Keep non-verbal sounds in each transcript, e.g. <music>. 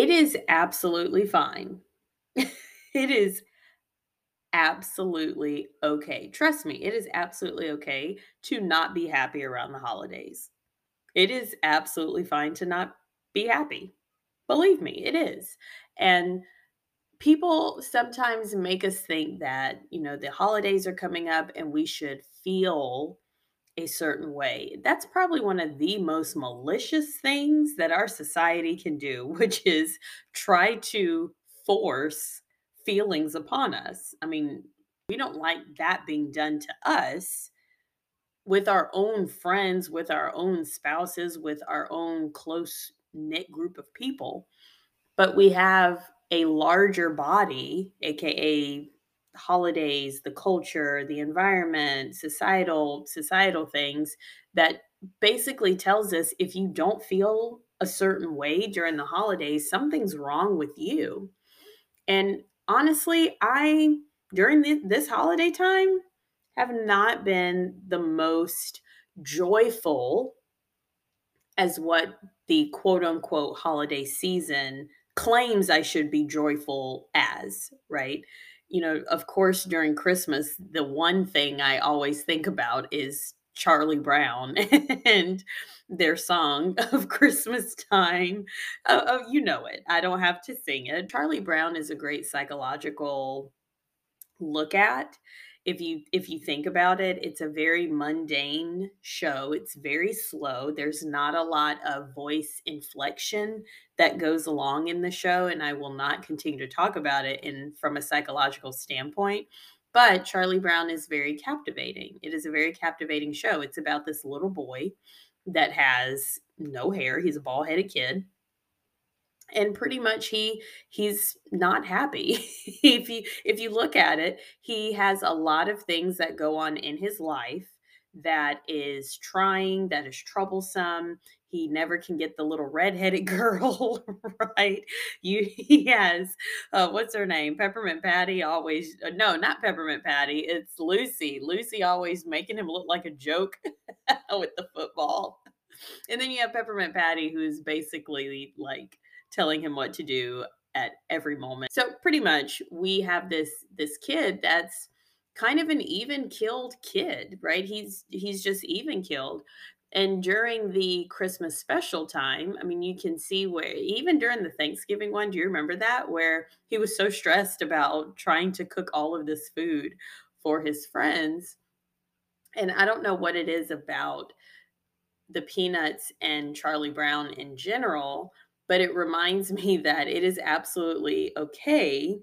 It is absolutely fine. <laughs> it is absolutely okay. Trust me, it is absolutely okay to not be happy around the holidays. It is absolutely fine to not be happy. Believe me, it is. And people sometimes make us think that, you know, the holidays are coming up and we should feel a certain way. That's probably one of the most malicious things that our society can do, <laughs> which is try to force feelings upon us. I mean, we don't like that being done to us with our own friends, with our own spouses, with our own close knit group of people. But we have a larger body, aka holidays, the culture, the environment, societal societal things that basically tells us if you don't feel a certain way during the holidays, something's wrong with you. And honestly, I during the, this holiday time have not been the most joyful as what the quote unquote holiday season claims I should be joyful as, right? You know, of course, during Christmas, the one thing I always think about is Charlie Brown <laughs> and their song <laughs> of Christmas time. Oh, oh, you know it. I don't have to sing it. Charlie Brown is a great psychological look at if you if you think about it it's a very mundane show it's very slow there's not a lot of voice inflection that goes along in the show and i will not continue to talk about it in from a psychological standpoint but charlie brown is very captivating. It is a very captivating show. It's about this little boy that has no hair he's a bald-headed kid and pretty much he he's not happy. <laughs> If you if you look at it he has a lot of things that go on in his life that is trying that is troublesome. He never can get the little redheaded <laughs> girl right? You he has uh, what's her name? Peppermint patty always uh, no not peppermint patty it's lucy. Lucy always making him look like a joke <laughs> with the football. And then you have peppermint patty who's basically like telling him what to do at every moment. So pretty much we have this this kid that's kind of an even killed kid, right? He's he's just even killed. And during the Christmas special time, I mean, you can see where even during the Thanksgiving one, do you remember that? Where he was so stressed about trying to cook all of this food for his friends. And I don't know what it is about the Peanuts and Charlie Brown in general, but it reminds <laughs> me that it is absolutely okay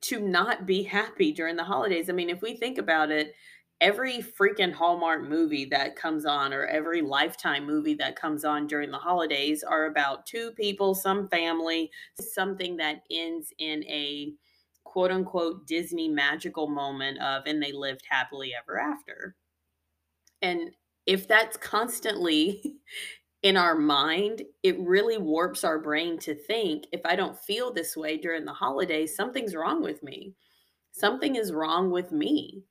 to not be happy during the holidays. I mean, if we think about it, every freaking Hallmark movie that comes on or every Lifetime movie that comes on during the holidays are about two people, some family, something that ends in a quote unquote Disney magical moment of, and they lived happily ever after. And if that's constantly <laughs> in our mind, it really warps our brain to think if I don't feel this way during the holidays, something's wrong with me. Something is wrong with me.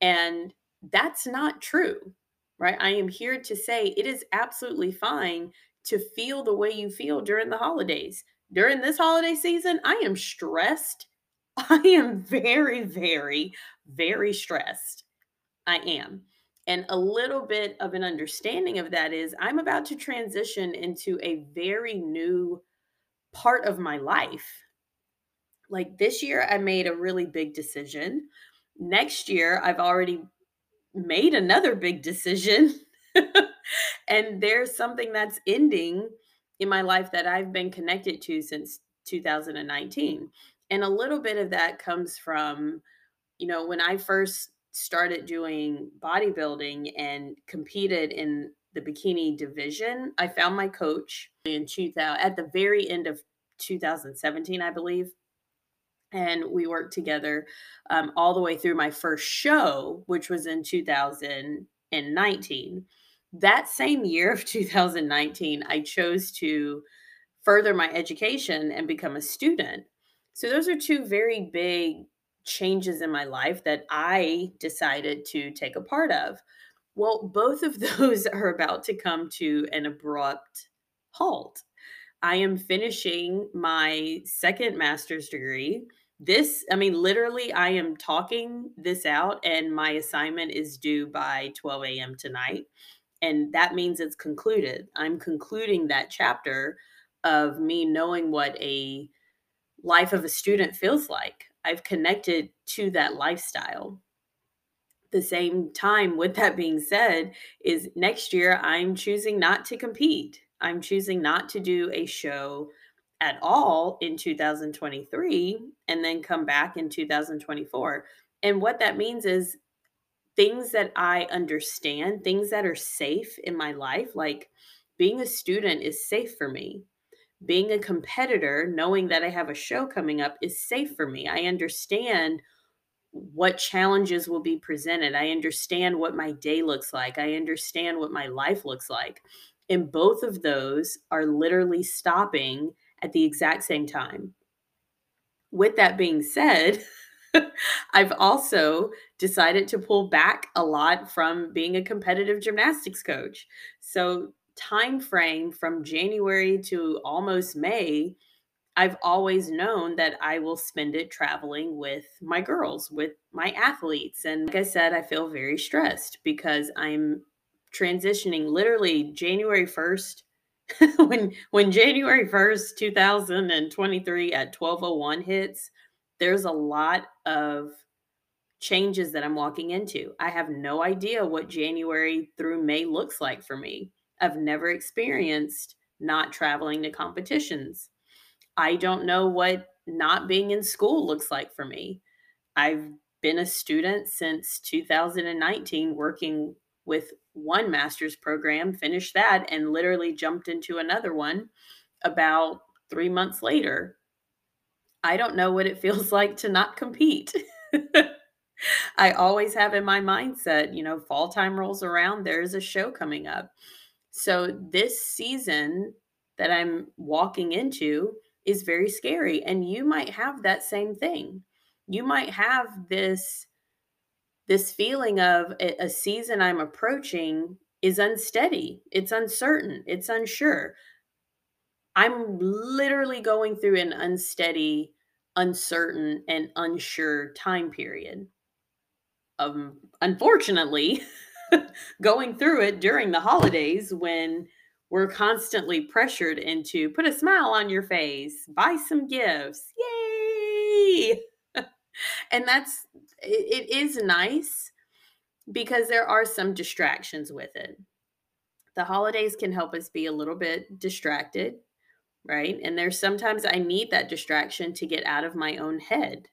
And that's not true, right? I am here to say it is absolutely fine to feel the way you feel during the holidays. During this holiday season, I am stressed. <laughs> I am very, very, very stressed. I am. And a little bit of an understanding of that is I'm about to transition into a very new part of my life. Like this year, I made a really big decision. Next year, I've already made another big decision. <laughs> and there's something that's ending in my life that I've been connected to since 2019. And a little bit of that comes from, you know, when I first started doing bodybuilding and competed in the bikini division, I found my coach in 2000 at the very end of 2017, I believe. And we worked together um, all the way through my first show, which was in 2019. That same year of 2019, I chose to further my education and become a student. So, those are two very big changes in my life that I decided to take a part of. Well, both of <laughs> those are about to come to an abrupt halt. I am finishing my second master's degree. This, I mean, literally, I am talking this out, and my assignment is due by 12 a.m. tonight. And that means it's concluded. I'm concluding that chapter of me knowing what a life of a student feels like. I've connected to that lifestyle. The same time, with that being said, is next year I'm choosing not to compete. I'm choosing not to do a show at all in 2023 and then come back in 2024. And what that means is things that I understand, things that are safe in my life, like being a student is safe for me. Being a competitor, knowing that I have a show coming up, is safe for me. I understand what challenges will be presented. I understand what my day looks like. I understand what my life looks like. And both of those are literally stopping at the exact same time. With that being said, <laughs> I've also decided to pull back a lot from being a competitive gymnastics coach. So, time frame from January to almost May, I've always known that I will spend it traveling with my girls, with my athletes. And like I said, I feel very stressed because I'm transitioning literally January 1st <laughs> when when January 1st, 2023 at 1201 hits, there's a lot of changes that I'm walking into. I have no idea what January through May looks like for me. I've never experienced not traveling to competitions. I don't know what not being in school looks like for me. I've been a student since 2019 working with one master's program, finished that, and literally jumped into another one about three months later. I don't know what it <laughs> feels like to not compete. <laughs> I always have in my mindset, you know, fall time rolls around, there's a show coming up. So this season that I'm walking into is very scary. And you might have that same thing. You might have this this feeling of a, season I'm approaching is unsteady, it's uncertain, it's unsure. I'm literally going through an unsteady, uncertain, and unsure time period. Um, unfortunately, <laughs> <laughs> going through it during the holidays when we're constantly pressured into put a smile on your face, buy some gifts, yay! <laughs> and that's it, it is nice because there are some distractions with it. The holidays can help us be a little bit distracted, right? And there's sometimes I need that distraction to get out of my own head.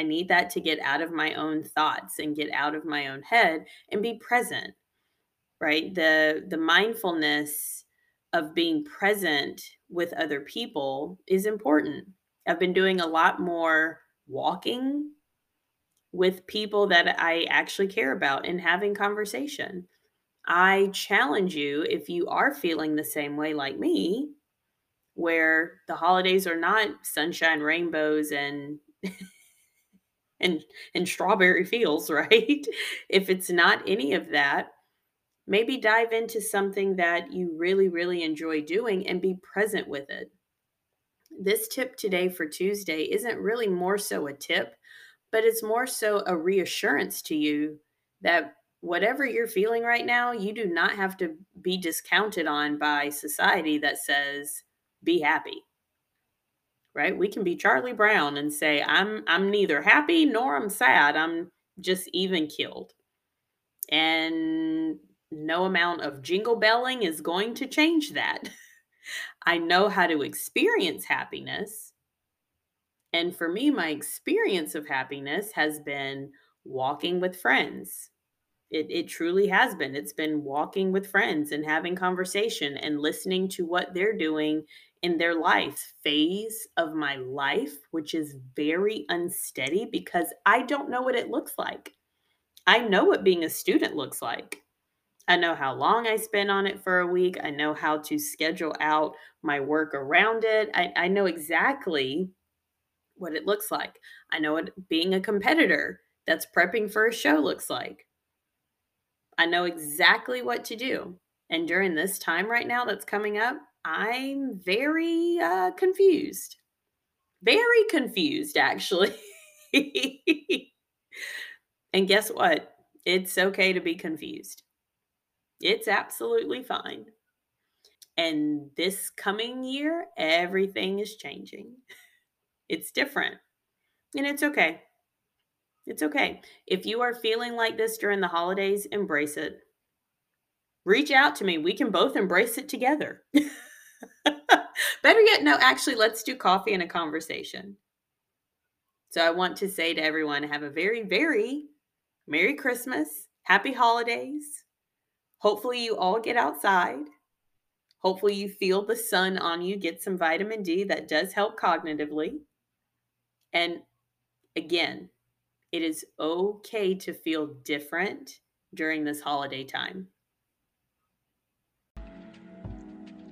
I need that to get out of my own thoughts and get out of my own head and be present. Right? The the mindfulness of being present with other people is important. I've been doing a lot more walking with people that I actually care about and having conversation. I challenge you if you are feeling the same way like me, where the holidays are not sunshine, rainbows, and <laughs> and and strawberry fields, <laughs> right? if it's not any of that, maybe dive into something that you really, really enjoy doing and be present with it this tip today for Tuesday isn't really more so a tip, but it's more so a reassurance to you that whatever you're feeling right now, you do not have to be discounted on by society that says be happy. Right? We can be Charlie Brown and say I'm I'm neither happy nor I'm sad. I'm just even killed. And no amount of jingle belling is going to change that. <laughs> I know how to experience happiness. And for me, my experience of happiness has been walking with friends. It, it truly has been. It's been walking with friends and having conversation and listening to what they're doing in their life phase of my life, which is very unsteady because I don't know what it looks like. I know what being a student looks like. I know how long I spend on it for a week. I know how to schedule out my work around it. I, I know exactly what it looks like. I know what being a competitor that's prepping for a show looks like. I know exactly what to do. And during this time right now that's coming up, I'm very uh, confused. Very confused, actually. <laughs> and guess what? It's okay to be confused. It's absolutely fine. And this coming year, everything is changing. It's different. And it's okay. It's okay. If you are feeling like this during the holidays, embrace it. Reach out to me. We can both embrace it together. <laughs> Better yet, no, actually, let's do coffee and a conversation. So I want to say to everyone, have a very, very Merry Christmas, Happy Holidays. Hopefully, you all get outside. Hopefully, you feel the sun on you, get some vitamin D that does help cognitively. And again, it is okay to feel different during this holiday time.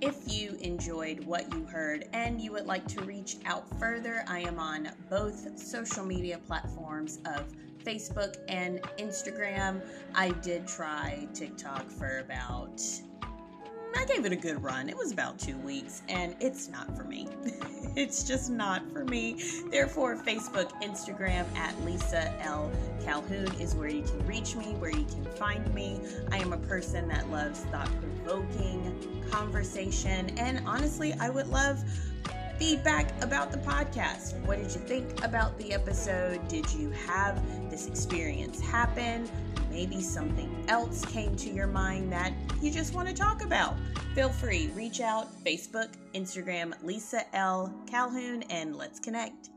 If you enjoyed what you heard and you would like to reach out further, I am on both social media platforms of Facebook and Instagram. I did try TikTok for about I gave it a good run. It was about two weeks, and it's not for me. <laughs> it's just not for me. Therefore, Facebook, Instagram at Lisa L. Calhoun is where you can reach me, where you can find me. I am a person that loves thought provoking conversation, and honestly, I would love feedback about the podcast. What did you think about the episode? Did you have this experience happen? Maybe something else came to your mind that you just want to talk about. Feel free, reach out Facebook, Instagram, Lisa L. Calhoun, and let's connect.